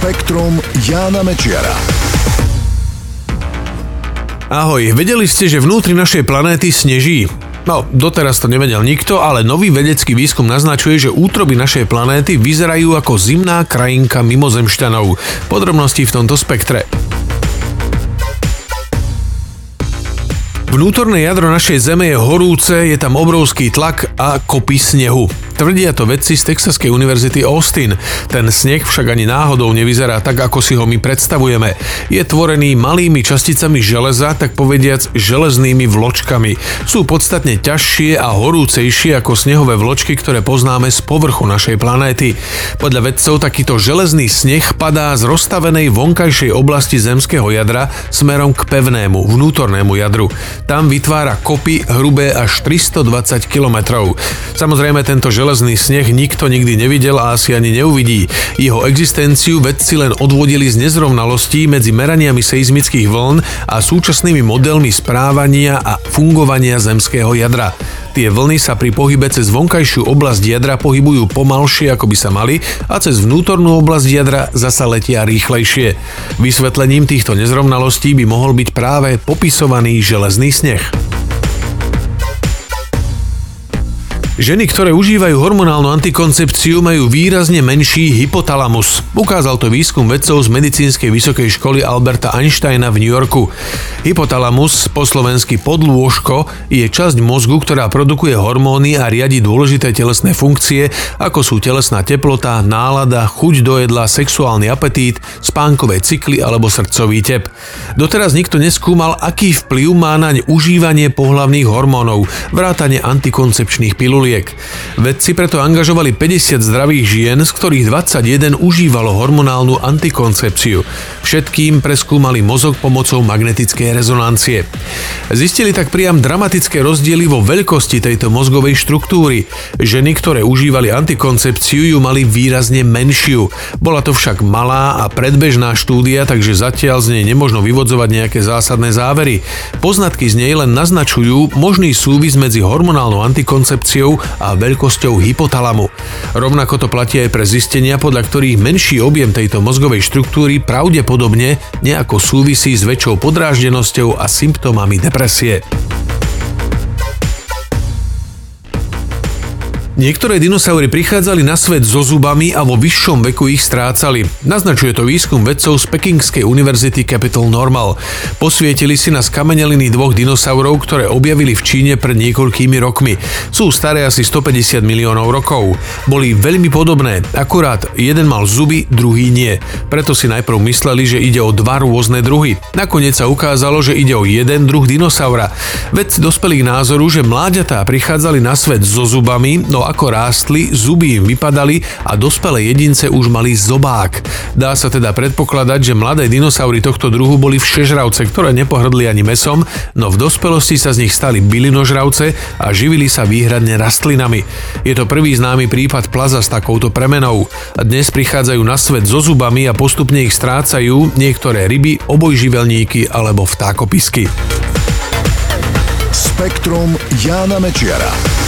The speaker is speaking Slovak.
Spektrum Jána Mečiara. Ahoj, vedeli ste, že vnútri našej planéty sneží? No, doteraz to nevedel nikto, ale nový vedecký výskum naznačuje, že útroby našej planéty vyzerajú ako zimná krajinka mimozemšťanov. Podrobnosti v tomto spektre. Vnútorné jadro našej Zeme je horúce, je tam obrovský tlak a kopy snehu. Tvrdia to vedci z Texaskej univerzity Austin. Ten sneh však ani náhodou nevyzerá tak, ako si ho my predstavujeme. Je tvorený malými časticami železa, tak povediac železnými vločkami. Sú podstatne ťažšie a horúcejšie ako snehové vločky, ktoré poznáme z povrchu našej planéty. Podľa vedcov takýto železný sneh padá z rozstavenej vonkajšej oblasti zemského jadra smerom k pevnému, vnútornému jadru. Tam vytvára kopy hrubé až 320 km. Samozrejme tento železný železný sneh nikto nikdy nevidel a asi ani neuvidí. Jeho existenciu vedci len odvodili z nezrovnalostí medzi meraniami seizmických vln a súčasnými modelmi správania a fungovania zemského jadra. Tie vlny sa pri pohybe cez vonkajšiu oblasť jadra pohybujú pomalšie ako by sa mali a cez vnútornú oblasť jadra zasa letia rýchlejšie. Vysvetlením týchto nezrovnalostí by mohol byť práve popisovaný železný sneh. Ženy, ktoré užívajú hormonálnu antikoncepciu, majú výrazne menší hypotalamus. Ukázal to výskum vedcov z medicínskej vysokej školy Alberta Einsteina v New Yorku. Hypotalamus, po slovensky podlôžko, je časť mozgu, ktorá produkuje hormóny a riadi dôležité telesné funkcie, ako sú telesná teplota, nálada, chuť do jedla, sexuálny apetít, spánkové cykly alebo srdcový tep. Doteraz nikto neskúmal, aký vplyv má naň užívanie pohlavných hormónov, vrátane antikoncepčných pilulí liek. Vedci preto angažovali 50 zdravých žien, z ktorých 21 užívalo hormonálnu antikoncepciu. Všetkým preskúmali mozog pomocou magnetickej rezonancie. Zistili tak priam dramatické rozdiely vo veľkosti tejto mozgovej štruktúry. Ženy, ktoré užívali antikoncepciu, ju mali výrazne menšiu. Bola to však malá a predbežná štúdia, takže zatiaľ z nej nemožno vyvodzovať nejaké zásadné závery. Poznatky z nej len naznačujú možný súvis medzi hormonálnou antikoncepciou a veľkosťou hypotalamu. Rovnako to platí aj pre zistenia, podľa ktorých menší objem tejto mozgovej štruktúry pravdepodobne nejako súvisí s väčšou podráždenosťou a symptómami depresie. Niektoré dinosaury prichádzali na svet so zubami a vo vyššom veku ich strácali. Naznačuje to výskum vedcov z Pekingskej univerzity Capital Normal. Posvietili si na skameneliny dvoch dinosaurov, ktoré objavili v Číne pred niekoľkými rokmi. Sú staré asi 150 miliónov rokov. Boli veľmi podobné, akurát jeden mal zuby, druhý nie. Preto si najprv mysleli, že ide o dva rôzne druhy. Nakoniec sa ukázalo, že ide o jeden druh dinosaura. Vedci dospeli k názoru, že mláďatá prichádzali na svet so zubami, no ako rástli, zuby im vypadali a dospelé jedince už mali zobák. Dá sa teda predpokladať, že mladé dinosaury tohto druhu boli všežravce, ktoré nepohrdli ani mesom, no v dospelosti sa z nich stali bylinožravce a živili sa výhradne rastlinami. Je to prvý známy prípad plaza s takouto premenou. Dnes prichádzajú na svet so zubami a postupne ich strácajú niektoré ryby, obojživelníky alebo vtákopisky. Spektrum Jána Mečiara.